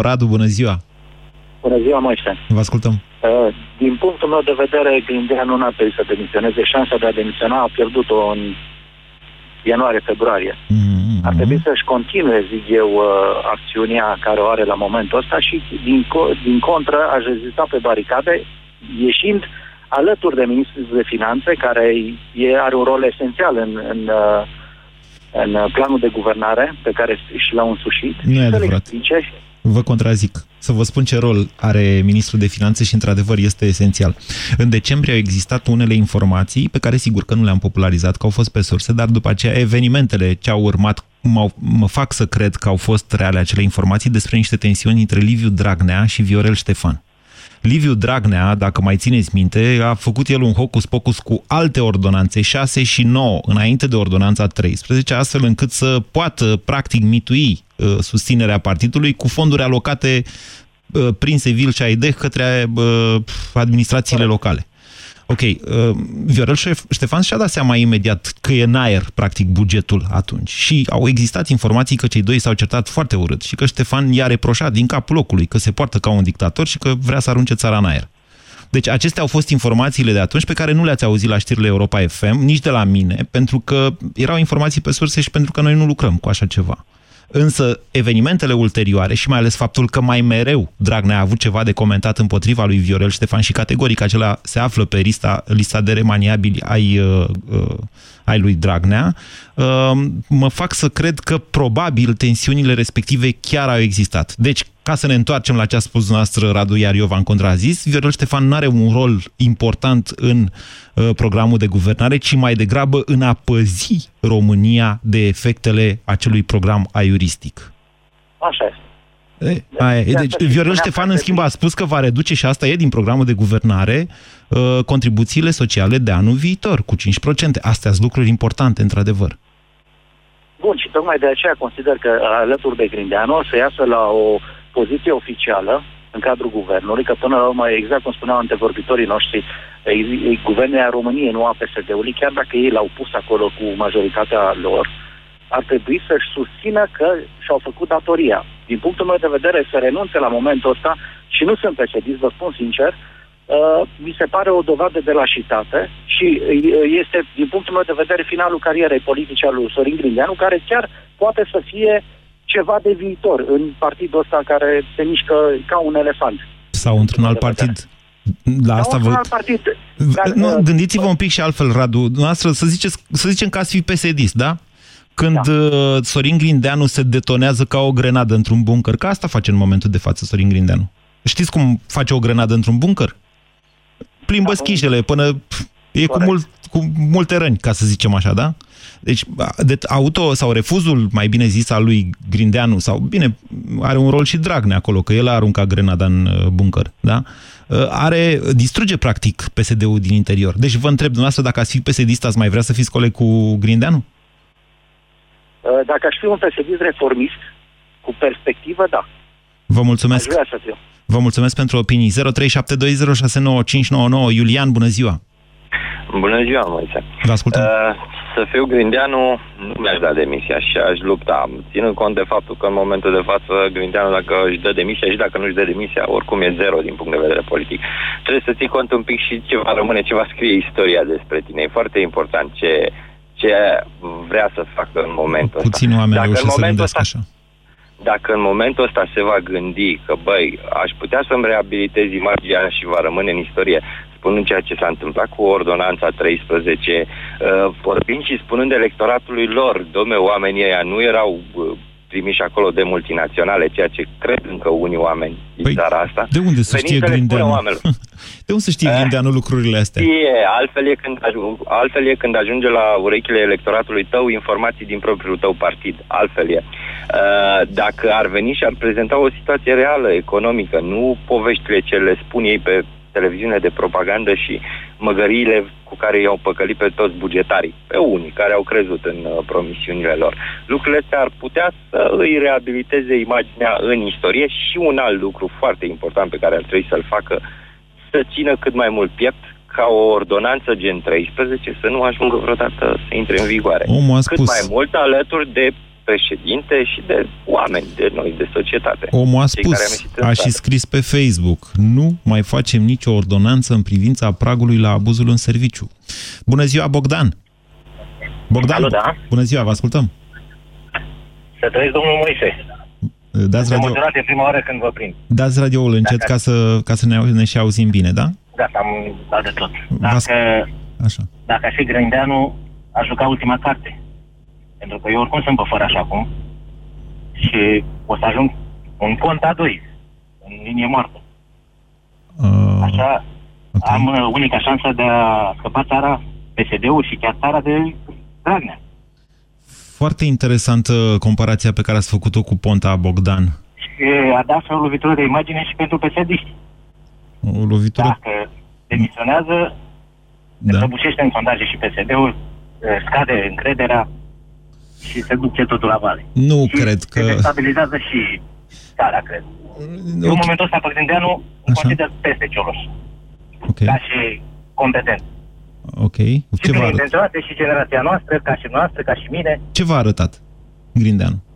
Speaker 3: Radu, bună ziua!
Speaker 21: Bună ziua, Moise!
Speaker 3: Vă ascultăm.
Speaker 21: Uh, din punctul meu de vedere, Grindeanu nu a trebuit să demisioneze. Șansa de a demisiona a pierdut-o în ianuarie-februarie. Mm-hmm. Ar trebui să-și continue, zic eu, uh, acțiunea care o are la momentul ăsta și, din, co- din contră, aș rezista pe baricade, ieșind alături de ministrul de finanțe, care e, are un rol esențial în, în, în planul de guvernare pe care și l-au însușit.
Speaker 3: Nu e adevărat.
Speaker 21: Explice,
Speaker 3: Vă contrazic. Să vă spun ce rol are ministrul de finanțe și, într-adevăr, este esențial. În decembrie au existat unele informații pe care, sigur că nu le-am popularizat, că au fost pe surse, dar după aceea evenimentele ce au urmat mă fac să cred că au fost reale acele informații despre niște tensiuni între Liviu Dragnea și Viorel Ștefan. Liviu Dragnea, dacă mai țineți minte, a făcut el un hocus-pocus cu alte ordonanțe, 6 și 9, înainte de ordonanța 13, astfel încât să poată, practic, mitui uh, susținerea partidului cu fonduri alocate uh, prin Sevil și AIDE către uh, administrațiile locale. Ok, uh, Viorel Ștefan și-a dat seama imediat că e în aer, practic, bugetul atunci. Și au existat informații că cei doi s-au certat foarte urât și că Ștefan i-a reproșat din capul locului că se poartă ca un dictator și că vrea să arunce țara în aer. Deci acestea au fost informațiile de atunci pe care nu le-ați auzit la știrile Europa FM, nici de la mine, pentru că erau informații pe surse și pentru că noi nu lucrăm cu așa ceva. Însă evenimentele ulterioare și mai ales faptul că mai mereu Dragnea a avut ceva de comentat împotriva lui Viorel Ștefan și categoric acela se află pe lista, lista de remaniabili ai, uh, uh, ai lui Dragnea, uh, mă fac să cred că probabil tensiunile respective chiar au existat. Deci, ca să ne întoarcem la ce a spus noastră Radu, iar eu v-am contrazis, Viorel Ștefan nu are un rol important în uh, programul de guvernare, ci mai degrabă în a păzi România de efectele acelui program aiuristic.
Speaker 21: Așa este.
Speaker 3: E, aia, e. Deci, Viorel Ștefan, în schimb, a spus că va reduce, și asta e din programul de guvernare, uh, contribuțiile sociale de anul viitor, cu 5%. Astea sunt lucruri importante, într-adevăr.
Speaker 21: Bun, și tocmai de aceea consider că alături de Grindeanu o să iasă la o poziție oficială în cadrul guvernului, că până la urmă, exact cum spuneau antevorbitorii noștri, guvernarea României, nu a PSD-ului, chiar dacă ei l-au pus acolo cu majoritatea lor, ar trebui să-și susțină că și-au făcut datoria. Din punctul meu de vedere, să renunțe la momentul ăsta, și nu sunt PSD, vă spun sincer, uh, mi se pare o dovadă de lașitate și uh, este, din punctul meu de vedere, finalul carierei politice al lui Sorin Grindeanu, care chiar poate să fie ceva de viitor în partidul ăsta care se mișcă ca un elefant.
Speaker 3: Sau într-un alt partid. La asta vă...
Speaker 21: partid.
Speaker 3: Dar, nu, uh, gândiți-vă un pic și altfel, Radu. Noastră, să, ziceți, să zicem că ați fi psd da? Când da. Uh, Sorin Grindeanu se detonează ca o grenadă într-un bunker, că asta face în momentul de față Sorin Grindeanu. Știți cum face o grenadă într-un bunker? Plimbă da, schișele până... E cu, mult, cu multe răni, ca să zicem așa, da? Deci, de, auto sau refuzul, mai bine zis, al lui Grindeanu, sau, bine, are un rol și Dragnea acolo, că el a aruncat grenada în uh, bunker, da? Uh, are, distruge, practic, PSD-ul din interior. Deci, vă întreb, dumneavoastră, dacă ați fi PSD, ați mai vrea să fiți coleg cu Grindeanu?
Speaker 21: Uh, dacă aș fi un PSD reformist, cu perspectivă, da.
Speaker 3: Vă mulțumesc.
Speaker 21: Aș vrea să fiu.
Speaker 3: Vă mulțumesc pentru opinii. 0372069599. Iulian, bună ziua!
Speaker 22: Bună ziua, Moise.
Speaker 3: Vă ascultăm. Uh,
Speaker 22: să fiu Grindeanu, nu mi-aș da demisia și aș lupta. Ținând cont de faptul că în momentul de față Grindeanu, dacă își dă demisia și dacă nu își dă demisia, oricum e zero din punct de vedere politic. Trebuie să ții cont un pic și ce va rămâne, ce va scrie istoria despre tine. E foarte important ce, ce vrea să facă în momentul ăsta.
Speaker 3: Puțin oameni dacă în momentul ăsta, așa.
Speaker 22: Dacă în momentul ăsta se va gândi că, băi, aș putea să-mi reabilitez imaginea și va rămâne în istorie, spunând ceea ce s-a întâmplat cu ordonanța 13, uh, vorbind și spunând electoratului lor, domne, oamenii ăia nu erau uh, trimiși acolo de multinaționale, ceea ce cred încă unii oameni din păi, țara asta.
Speaker 3: De unde să știe Grindeanu? de unde să știe uh, Grindeanu lucrurile astea?
Speaker 22: E, altfel e, când ajung, altfel e când ajunge la urechile electoratului tău informații din propriul tău partid. Altfel e. Uh, dacă ar veni și ar prezenta o situație reală, economică, nu poveștile ce le spun ei pe televiziune de propagandă și măgăriile cu care i-au păcălit pe toți bugetarii, pe unii care au crezut în uh, promisiunile lor. Lucrurile astea ar putea să îi reabiliteze imaginea în istorie și un alt lucru foarte important pe care ar trebui să-l facă, să țină cât mai mult piept ca o ordonanță gen 13 să nu ajungă vreodată să intre în vigoare.
Speaker 3: Omul a spus...
Speaker 22: Cât mai mult alături de președinte și de oameni, de noi, de societate.
Speaker 3: Omul a spus, a și scris pe Facebook, nu mai facem nicio ordonanță în privința pragului la abuzul în serviciu. Bună ziua, Bogdan! Bogdan,
Speaker 23: Alo, da?
Speaker 3: bună ziua, vă ascultăm!
Speaker 23: Să trăiesc, domnul Moise.
Speaker 3: Dați radio...
Speaker 23: e prima oară când vă prind.
Speaker 3: Dați radioul încet Dacă... ca să, ca să ne, ne și auzim bine, da?
Speaker 23: Da, am dat de tot. Dacă,
Speaker 3: Așa.
Speaker 23: dacă aș fi Grindeanu, aș juca ultima carte. Pentru că eu oricum sunt pe fără așa acum și o să ajung Un cont a doi, în linie moartă.
Speaker 3: Uh,
Speaker 23: Așa, okay. am uh, unica șansă de a scăpa țara, PSD-ul și chiar țara de Dragnea.
Speaker 3: Foarte interesantă comparația pe care ați făcut-o cu Ponta Bogdan.
Speaker 23: Și a dat o lovitură de imagine și pentru psd
Speaker 3: O lovitură...
Speaker 23: Dacă demisionează,
Speaker 3: Da.
Speaker 23: se prăbușește în sondaje și PSD-ul, uh, scade încrederea și se duce totul la vale.
Speaker 3: Nu
Speaker 23: și
Speaker 3: cred
Speaker 23: se
Speaker 3: că...
Speaker 23: destabilizează și țara, cred. Eu, în momentul ăsta, pe Grindeanu, îl consider peste Cioloș.
Speaker 3: Ok.
Speaker 23: Ca și competent.
Speaker 3: Ok.
Speaker 23: Și
Speaker 3: Ce
Speaker 23: bine
Speaker 3: v-a, arăt...
Speaker 23: intenționate și generația noastră, ca și noastră, ca și mine.
Speaker 3: Ce v-a arătat Grindeanu?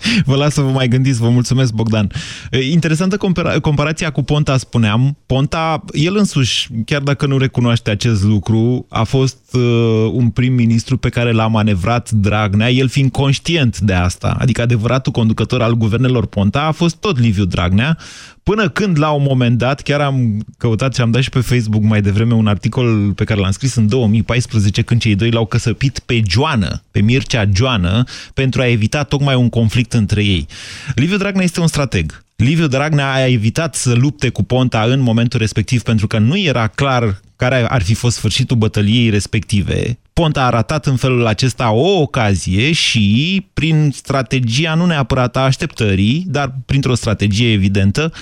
Speaker 3: Vă las să vă mai gândiți, vă mulțumesc, Bogdan. E, Interesantă compara- comparația cu Ponta, spuneam. Ponta, el însuși, chiar dacă nu recunoaște acest lucru, a fost uh, un prim-ministru pe care l-a manevrat Dragnea, el fiind conștient de asta. Adică adevăratul conducător al guvernelor Ponta a fost tot Liviu Dragnea, Până când, la un moment dat, chiar am căutat și am dat și pe Facebook mai devreme un articol pe care l-am scris în 2014, când cei doi l-au căsăpit pe Joană, pe Mircea Joană, pentru a evita tocmai un conflict între ei. Liviu Dragnea este un strateg. Liviu Dragnea a evitat să lupte cu Ponta în momentul respectiv pentru că nu era clar care ar fi fost sfârșitul bătăliei respective. Ponta a ratat în felul acesta o ocazie și, prin strategia nu neapărat a așteptării, dar printr-o strategie evidentă,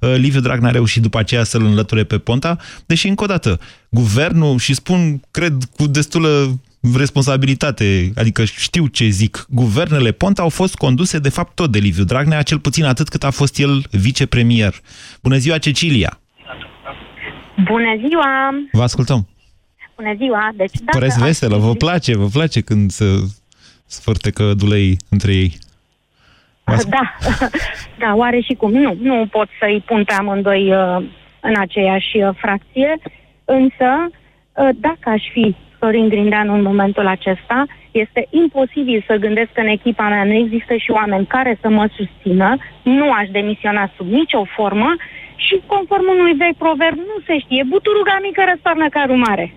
Speaker 3: uh, Liviu Dragnea a reușit după aceea să-l înlăture pe Ponta, deși, încă o dată, guvernul, și spun, cred, cu destulă responsabilitate, adică știu ce zic, guvernele Ponta au fost conduse de fapt tot de Liviu Dragnea, cel puțin atât cât a fost el vicepremier. Bună ziua, Cecilia!
Speaker 24: Bună ziua!
Speaker 3: Vă ascultăm!
Speaker 24: Bună ziua! Deci, dacă
Speaker 3: Păreți
Speaker 24: ar
Speaker 3: veselă,
Speaker 24: fi-
Speaker 3: vă place, vă place când se sfârtecă dulei între ei.
Speaker 24: Da, da, oare și cum? Nu, nu pot să-i pun pe amândoi uh, în aceeași uh, fracție, însă uh, dacă aș fi Sorin Grindeanu în momentul acesta, este imposibil să gândesc că în echipa mea nu există și oameni care să mă susțină, nu aș demisiona sub nicio formă și conform unui vechi proverb, nu se știe, buturuga mică răstoarnă carul mare.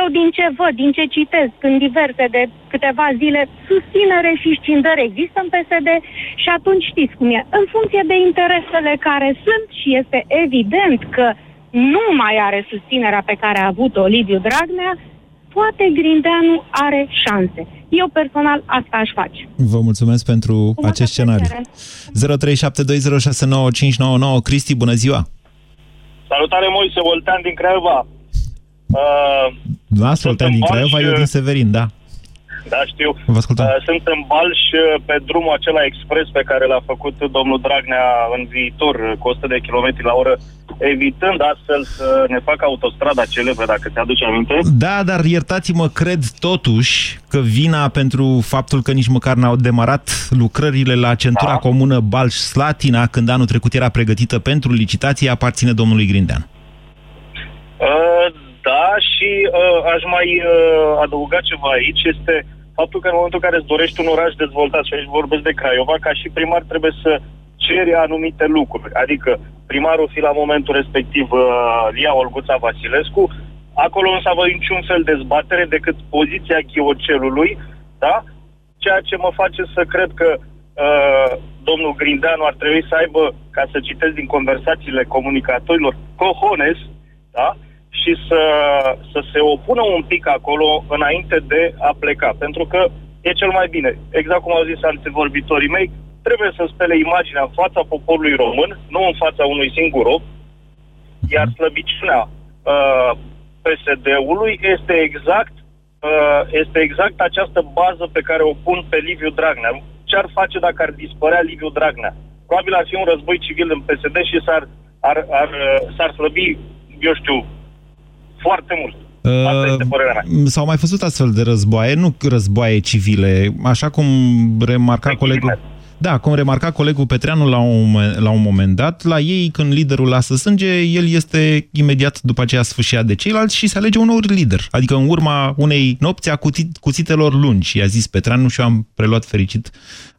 Speaker 24: Eu din ce văd, din ce citesc în diverse de câteva zile, susținere și scindări există în PSD și atunci știți cum e. În funcție de interesele care sunt și este evident că nu mai are susținerea pe care a avut-o Liviu Dragnea, poate Grindeanu are șanse. Eu personal asta aș face.
Speaker 3: Vă mulțumesc pentru acest scenariu. 0372069599 Cristi, bună ziua!
Speaker 25: Salutare Moise Voltean din Craiova. Uh,
Speaker 3: La Soltean din
Speaker 25: în
Speaker 3: Craiova,
Speaker 25: Balș,
Speaker 3: eu din Severin, da.
Speaker 25: da, știu.
Speaker 3: Vă ascultăm.
Speaker 25: Uh, sunt în Balș uh, pe drumul acela expres pe care l-a făcut domnul Dragnea în viitor uh, cu 100 de km la oră, evitând astfel să ne facă autostrada celebră, dacă te-aduci aminte.
Speaker 3: Da, dar iertați-mă, cred totuși că vina pentru faptul că nici măcar n-au demarat lucrările la centura
Speaker 25: Da.
Speaker 3: comună Balș-Slatina, când anul trecut era pregătită pentru licitație, aparține domnului Grindean.
Speaker 25: Uh, da, și uh, aș mai uh, adăuga ceva aici, este faptul că în momentul în care îți dorești un oraș dezvoltat, și aici vorbesc de Craiova, ca și primar trebuie să ceri anumite lucruri. Adică primarul fi la momentul respectiv uh, Lia Olguța Vasilescu, acolo nu s-a văzut niciun fel de dezbatere decât poziția ghiocelului, da? Ceea ce mă face să cred că uh, domnul Grindeanu ar trebui să aibă, ca să citesc din conversațiile comunicatorilor, cojones, da? Și să, să se opună un pic acolo înainte de a pleca. Pentru că e cel mai bine. Exact cum au zis antevorbitorii mei, trebuie să spele imaginea în fața poporului român, nu în fața unui singur om, iar slăbiciunea uh, PSD-ului este exact uh, este exact această bază pe care o pun pe Liviu Dragnea. Ce ar face dacă ar dispărea Liviu Dragnea? Probabil ar fi un război civil în PSD și s-ar, ar, ar, uh, s-ar slăbi, eu știu, foarte mult. Asta este părerea mea.
Speaker 3: Uh, S-au mai făcut astfel de războaie, nu războaie civile, așa cum remarca colegul... Da, cum remarca colegul Petreanu la un, momen- la un moment dat, la ei, când liderul lasă sânge, el este imediat după aceea sfâșiat de ceilalți și se alege un nou lider. Adică în urma unei nopți a cuțit, cuțitelor lungi, i-a zis Petreanu și eu am preluat fericit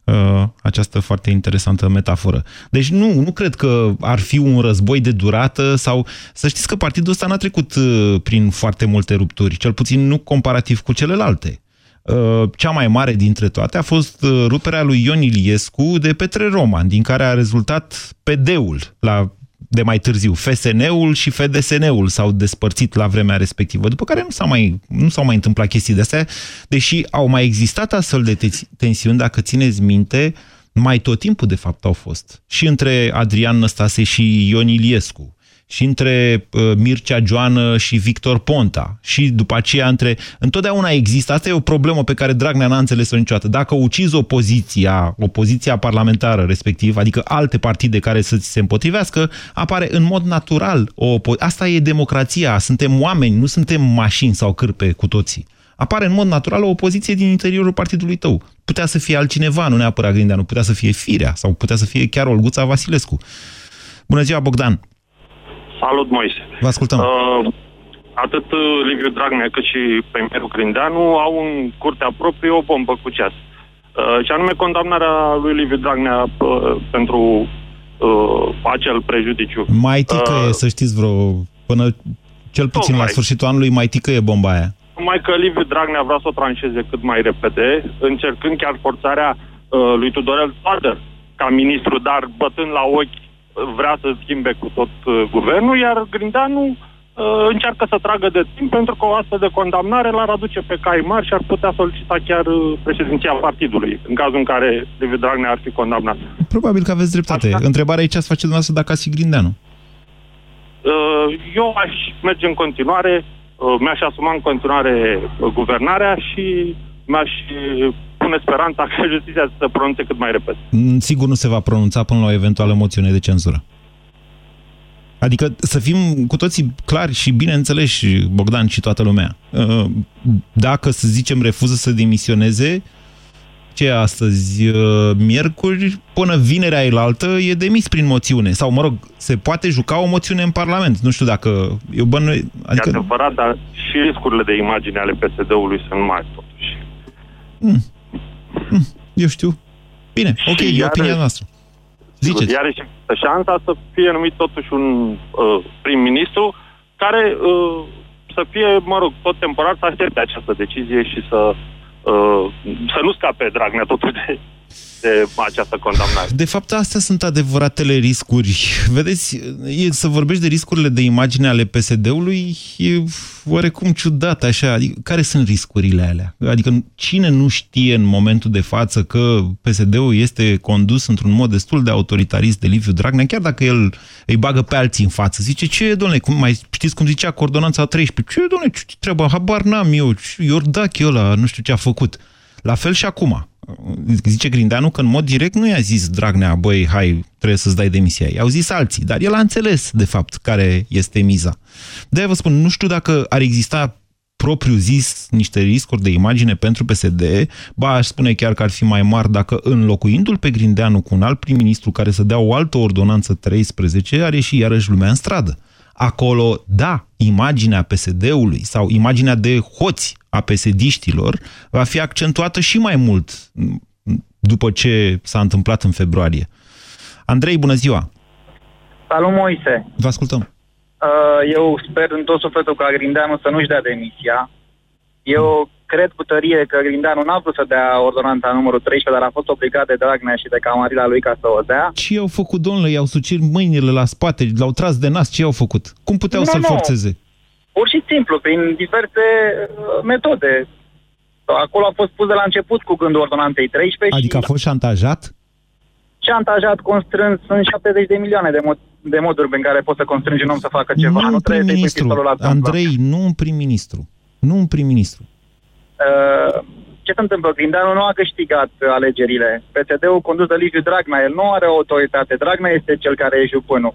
Speaker 3: uh, această foarte interesantă metaforă. Deci nu, nu cred că ar fi un război de durată sau... Să știți că partidul ăsta n-a trecut uh, prin foarte multe rupturi, cel puțin nu comparativ cu celelalte. Uh, cea mai mare dintre toate a fost uh, ruperea lui Ion Iliescu de Petre Roman, din care a rezultat PD-ul la de mai târziu. FSN-ul și FDSN-ul s-au despărțit la vremea respectivă, după care nu s-au mai, nu s-au mai întâmplat chestii de astea, deși au mai existat astfel de tensiuni, dacă țineți minte, mai tot timpul de fapt au fost. Și între Adrian Năstase și Ion Iliescu și între uh, Mircea Joană și Victor Ponta și după aceea între... Întotdeauna există, asta e o problemă pe care Dragnea n-a înțeles-o niciodată. Dacă ucizi opoziția, opoziția parlamentară respectiv, adică alte partide care să ți se împotrivească, apare în mod natural o Asta e democrația, suntem oameni, nu suntem mașini sau cârpe cu toții. Apare în mod natural o opoziție din interiorul partidului tău. Putea să fie altcineva, nu neapărat Grindeanu, putea să fie Firea sau putea să fie chiar Olguța Vasilescu. Bună ziua, Bogdan!
Speaker 26: Salut, Moise.
Speaker 3: Vă ascultăm. Uh,
Speaker 26: atât uh, Liviu Dragnea cât și premierul Grindeanu au în curtea proprie o bombă cu ceas. Uh, și anume condamnarea lui Liviu Dragnea uh, pentru uh, acel prejudiciu.
Speaker 3: Mai ticăie, uh, să știți, vreo până cel puțin la sfârșitul anului, mai ticăie bomba aia.
Speaker 26: Numai că Liviu Dragnea vrea să o tranșeze cât mai repede, încercând chiar forțarea uh, lui Tudorel Toader ca ministru, dar bătând la ochi vrea să schimbe cu tot uh, guvernul, iar Grindeanu uh, încearcă să tragă de timp pentru că o astfel de condamnare l-ar aduce pe cai mari și ar putea solicita chiar uh, președinția partidului, în cazul în care David Dragnea ar fi condamnat.
Speaker 3: Probabil că aveți dreptate. Asta... Întrebarea e ce ați face dumneavoastră dacă ați fi Grindeanu.
Speaker 26: Eu aș merge în continuare, mi-aș asuma în continuare guvernarea și mi-aș pune speranța că justiția să se pronunțe cât mai repede.
Speaker 3: Mm, sigur nu se va pronunța până la o eventuală moțiune de cenzură. Adică să fim cu toții clari și bine înțeleși, Bogdan și toată lumea. Uh, dacă, să zicem, refuză să demisioneze, ce e astăzi, uh, miercuri, până vinerea elaltă, e demis prin moțiune. Sau, mă rog, se poate juca o moțiune în Parlament. Nu știu dacă... Eu bănui,
Speaker 26: adică... E adevărat, dar și riscurile de imagine ale PSD-ului sunt mari, totuși.
Speaker 3: Mm. Mm, eu știu. Bine, ok, și e opinia noastră. Ziceți.
Speaker 26: Iar și șansa să fie numit totuși un uh, prim-ministru care uh, să fie, mă rog, tot temporar să aștepte această decizie și să, uh, să nu scape Dragnea totul de, de această condamnare.
Speaker 3: De fapt, astea sunt adevăratele riscuri. Vedeți, e, să vorbești de riscurile de imagine ale PSD-ului e oarecum ciudat așa. Adică, care sunt riscurile alea? Adică cine nu știe în momentul de față că PSD-ul este condus într-un mod destul de autoritarist de Liviu Dragnea, chiar dacă el îi bagă pe alții în față. Zice, ce e, domnule, cum, mai știți cum zicea coordonanța 13? Ce e, domnule, ce treaba? Habar n-am eu, Iordache ăla, nu știu ce a făcut. La fel și acum zice Grindeanu că în mod direct nu i-a zis Dragnea, băi, hai, trebuie să-ți dai demisia. I-au zis alții, dar el a înțeles, de fapt, care este miza. de vă spun, nu știu dacă ar exista propriu zis niște riscuri de imagine pentru PSD, ba aș spune chiar că ar fi mai mari dacă înlocuindu-l pe Grindeanu cu un alt prim-ministru care să dea o altă ordonanță 13, are și iarăși lumea în stradă. Acolo, da, imaginea PSD-ului sau imaginea de hoți a pesediștilor va fi accentuată și mai mult după ce s-a întâmplat în februarie. Andrei, bună ziua!
Speaker 27: Salut, Moise!
Speaker 3: Vă ascultăm!
Speaker 27: Uh, eu sper în tot sufletul ca Grindeanu să nu-și dea demisia. Eu cred cu tărie că Grindeanu n-a vrut să dea ordonanța numărul 13, dar a fost obligat de Dragnea și de camarila lui ca să o dea.
Speaker 3: Ce au făcut, domnule? I-au sucit mâinile la spate, l-au tras de nas, ce au făcut? Cum puteau să-l forțeze?
Speaker 27: Pur și simplu, prin diverse uh, metode. Acolo a fost pus de la început cu gândul ordonanței 13.
Speaker 3: Adică a fost șantajat?
Speaker 27: Șantajat, constrâns, sunt 70 de milioane de, mod, de moduri prin care poți să constrângi un om să facă ceva.
Speaker 3: Nu, nu trebuie prim-ministru, Andrei, nu un prim-ministru. Nu un prim-ministru.
Speaker 27: Uh, ce se întâmplă? Grindeanu nu a câștigat alegerile. PSD-ul condus de Liviu Dragnea, el nu are autoritate. Dragnea este cel care e jupânul.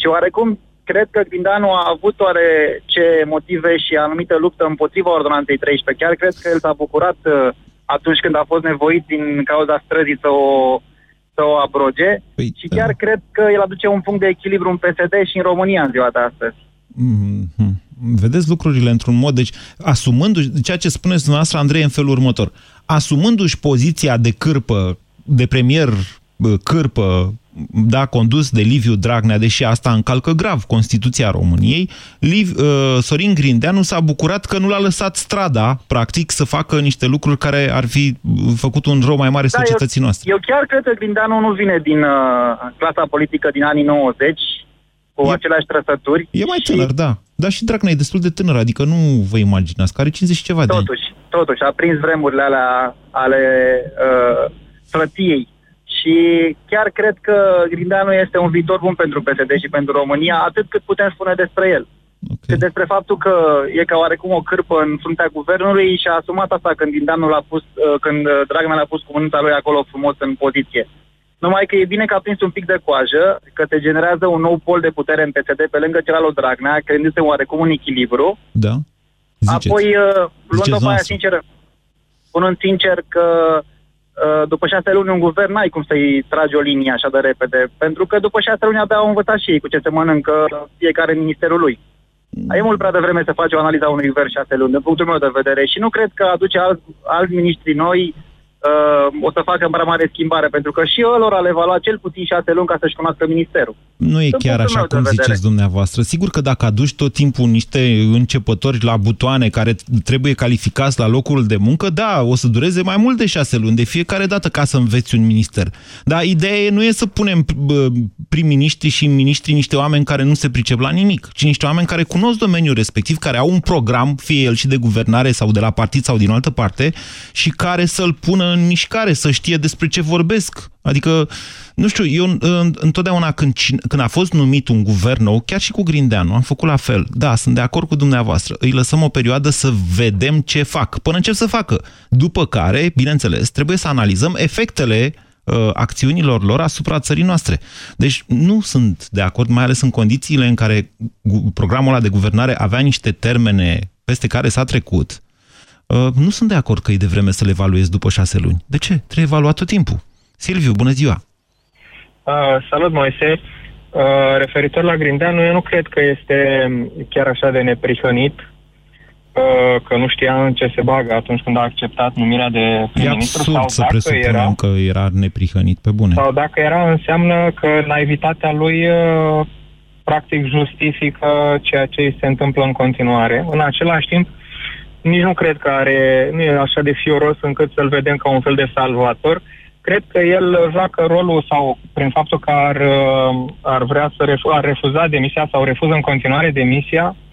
Speaker 27: Și oarecum cred că Grindeanu a avut oare ce motive și anumită luptă împotriva ordonanței 13. Chiar cred că el s-a bucurat uh, atunci când a fost nevoit din cauza străzii să o, să o abroge păi, și chiar da. cred că el aduce un punct de echilibru în PSD și în România în ziua de astăzi.
Speaker 3: Mm-hmm vedeți lucrurile într-un mod, deci asumându-și, ceea ce spuneți dumneavoastră, Andrei, în felul următor, asumându-și poziția de cârpă, de premier cârpă da, condus de Liviu Dragnea, deși asta încalcă grav Constituția României, Liv, uh, Sorin Grindeanu s-a bucurat că nu l-a lăsat strada, practic, să facă niște lucruri care ar fi făcut un rău mai mare
Speaker 27: Da,
Speaker 3: societății
Speaker 27: eu,
Speaker 3: noastre.
Speaker 27: Eu chiar cred că Grindeanu nu vine din uh, clasa politică din anii 90 cu aceleași trăsături.
Speaker 3: E mai tânăr, da. Dar și Dragnea e destul de tânăr, adică nu vă imaginați, că are 50 și ceva de ani.
Speaker 27: Totuși, totuși, a prins vremurile alea ale uh, frăției. Și chiar cred că Grindeanu este un viitor bun pentru PSD și pentru România, atât cât putem spune despre el. Okay. Și despre faptul că e ca oarecum o cârpă în fruntea guvernului și a asumat asta când Grindeanu l-a pus, uh, când uh, Dragnea l-a pus cu mânuța lui acolo frumos în poziție. Numai că e bine că a prins un pic de coajă, că se generează un nou pol de putere în PSD pe lângă cel al lui Dragnea, creându-se oarecum un echilibru.
Speaker 3: Da. Ziceți.
Speaker 27: Apoi, uh, luând-o pe aia
Speaker 3: noastră.
Speaker 27: sinceră, spunând sincer că uh, după șase luni un guvern n-ai cum să-i tragi o linie așa de repede, pentru că după șase luni abia au învățat și ei cu ce se mănâncă fiecare în ministerul lui. E mult prea devreme să faci o analiză a unui guvern șase luni, din punctul meu de vedere, și nu cred că aduce alt, alți miniștri noi uh, o să facă prea mare schimbare, pentru că și lor le va lua cel puțin șase luni ca să-și cunoască ministerul.
Speaker 3: Nu e
Speaker 27: Din
Speaker 3: chiar
Speaker 27: punctul
Speaker 3: așa
Speaker 27: meu de
Speaker 3: cum
Speaker 27: vedere.
Speaker 3: ziceți dumneavoastră. Sigur că dacă aduci tot timpul niște începători la butoane care trebuie calificați la locul de muncă, da, o să dureze mai mult de șase luni de fiecare dată ca să înveți un minister. Dar ideea e- nu e să punem bă, prim-ministri și miniștri niște oameni care nu se pricep la nimic, ci niște oameni care cunosc domeniul respectiv, care au un program, fie el și de guvernare sau de la partid sau din altă parte, și care să-l pună în mișcare, să știe despre ce vorbesc. Adică, nu știu, eu în- întotdeauna când, cine- când a fost numit un guvern nou, chiar și cu Grindeanu, am făcut la fel. Da, sunt de acord cu dumneavoastră. Îi lăsăm o perioadă să vedem ce fac, până încep să facă. După care, bineînțeles, trebuie să analizăm efectele uh, acțiunilor lor asupra țării noastre. Deci nu sunt de acord, mai ales în condițiile în care gu- programul ăla de guvernare avea niște termene peste care s-a trecut. Uh, nu sunt de acord că e de vreme să le evaluez după șase luni. De ce? Trebuie evaluat tot timpul. Silviu, bună ziua!
Speaker 28: Uh, salut, Moise. Uh, referitor la Grindeanu, eu nu cred că este chiar așa de neprihănit, uh, că nu știa în ce se bagă atunci când a acceptat numirea de
Speaker 3: E
Speaker 28: prim-ministru
Speaker 3: absurd
Speaker 28: sau
Speaker 3: să
Speaker 28: dacă
Speaker 3: presupunem
Speaker 28: era,
Speaker 3: că era neprihănit, pe bune.
Speaker 28: sau dacă era, înseamnă că naivitatea lui uh, practic justifică ceea ce se întâmplă în continuare. În același timp, nici nu cred că are, nu e așa de fioros încât să-l vedem ca un fel de salvator. Cred că el joacă rolul sau prin faptul că ar, uh, ar vrea să refu- ar refuza demisia sau refuză în continuare demisia, uh, n- n-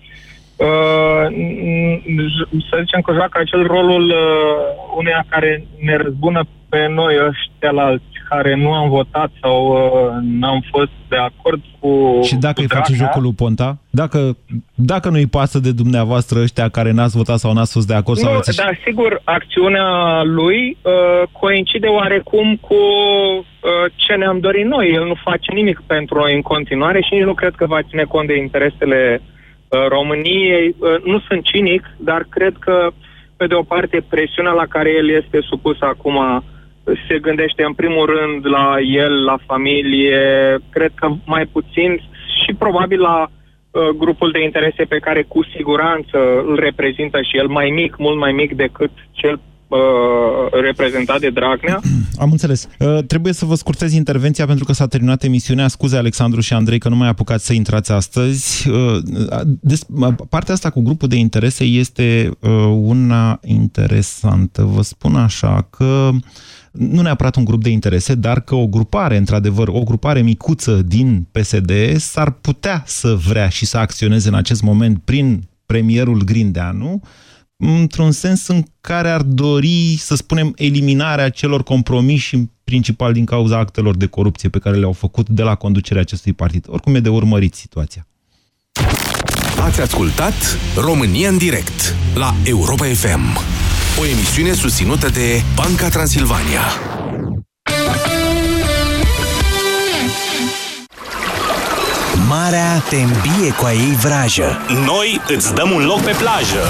Speaker 28: să zicem că joacă acel rolul uh, uneia care ne răzbună pe noi ăștia la alți care nu am votat sau uh, n-am fost de acord cu
Speaker 3: Și dacă
Speaker 28: cu
Speaker 3: îi face
Speaker 28: Dragnea,
Speaker 3: jocul lui Ponta? Dacă, dacă nu-i pasă de dumneavoastră ăștia care n-ați votat sau n-ați fost de acord sau
Speaker 28: Nu,
Speaker 3: ați
Speaker 28: dar sigur, acțiunea lui uh, coincide oarecum cu uh, ce ne-am dorit noi. El nu face nimic pentru noi în continuare și nici nu cred că va ține cont de interesele uh, României. Uh, nu sunt cinic, dar cred că, pe de o parte, presiunea la care el este supus acum uh, se gândește în primul rând la el, la familie, cred că mai puțin și probabil la uh, grupul de interese pe care cu siguranță îl reprezintă și el mai mic, mult mai mic decât cel uh, reprezentat de Dragnea.
Speaker 3: Am înțeles. Uh, trebuie să vă scurtez intervenția pentru că s-a terminat emisiunea. Scuze, Alexandru și Andrei, că nu mai apucați să intrați astăzi. Uh, des, partea asta cu grupul de interese este uh, una interesantă. Vă spun așa că nu neapărat un grup de interese, dar că o grupare, într-adevăr, o grupare micuță din PSD s-ar putea să vrea și să acționeze în acest moment prin premierul Grindeanu, într-un sens în care ar dori, să spunem, eliminarea celor compromiși, în principal din cauza actelor de corupție pe care le-au făcut de la conducerea acestui partid. Oricum e de urmărit situația.
Speaker 4: Ați ascultat România în direct la Europa FM. O emisiune susținută de Banca Transilvania.
Speaker 29: Marea te îmbie cu a ei vrajă.
Speaker 30: Noi îți dăm un loc pe plajă.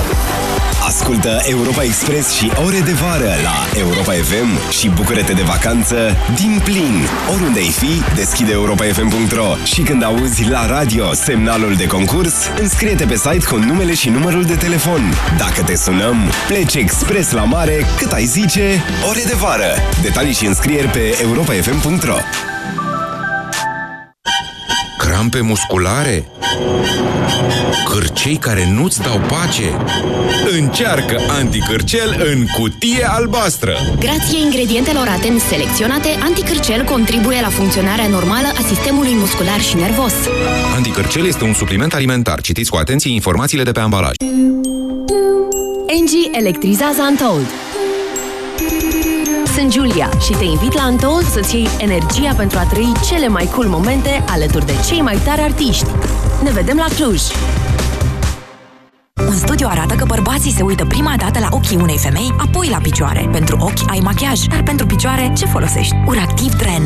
Speaker 29: Ascultă Europa Express și ore de vară la Europa FM și bucură-te de vacanță din plin. Oriunde ai fi, deschide europafm.ro și când auzi la radio semnalul de concurs, înscrie-te pe site cu numele și numărul de telefon. Dacă te sunăm, pleci expres la mare cât ai zice ore de vară. Detalii și înscrieri pe europafm.ro
Speaker 31: crampe musculare? Cârcei care nu-ți dau pace? Încearcă anticârcel în cutie albastră!
Speaker 32: Grație ingredientelor atent selecționate, anticârcel contribuie la funcționarea normală a sistemului muscular și nervos.
Speaker 31: Anticârcel este un supliment alimentar. Citiți cu atenție informațiile de pe ambalaj.
Speaker 32: Engie electrizează Untold. Sunt Julia și te invit la Untold să-ți iei energia pentru a trăi cele mai cool momente alături de cei mai tari artiști. Ne vedem la Cluj!
Speaker 6: Un studiu arată că bărbații se uită prima dată la ochii unei femei, apoi la picioare. Pentru ochi ai machiaj, dar pentru picioare ce folosești? Uractiv Dren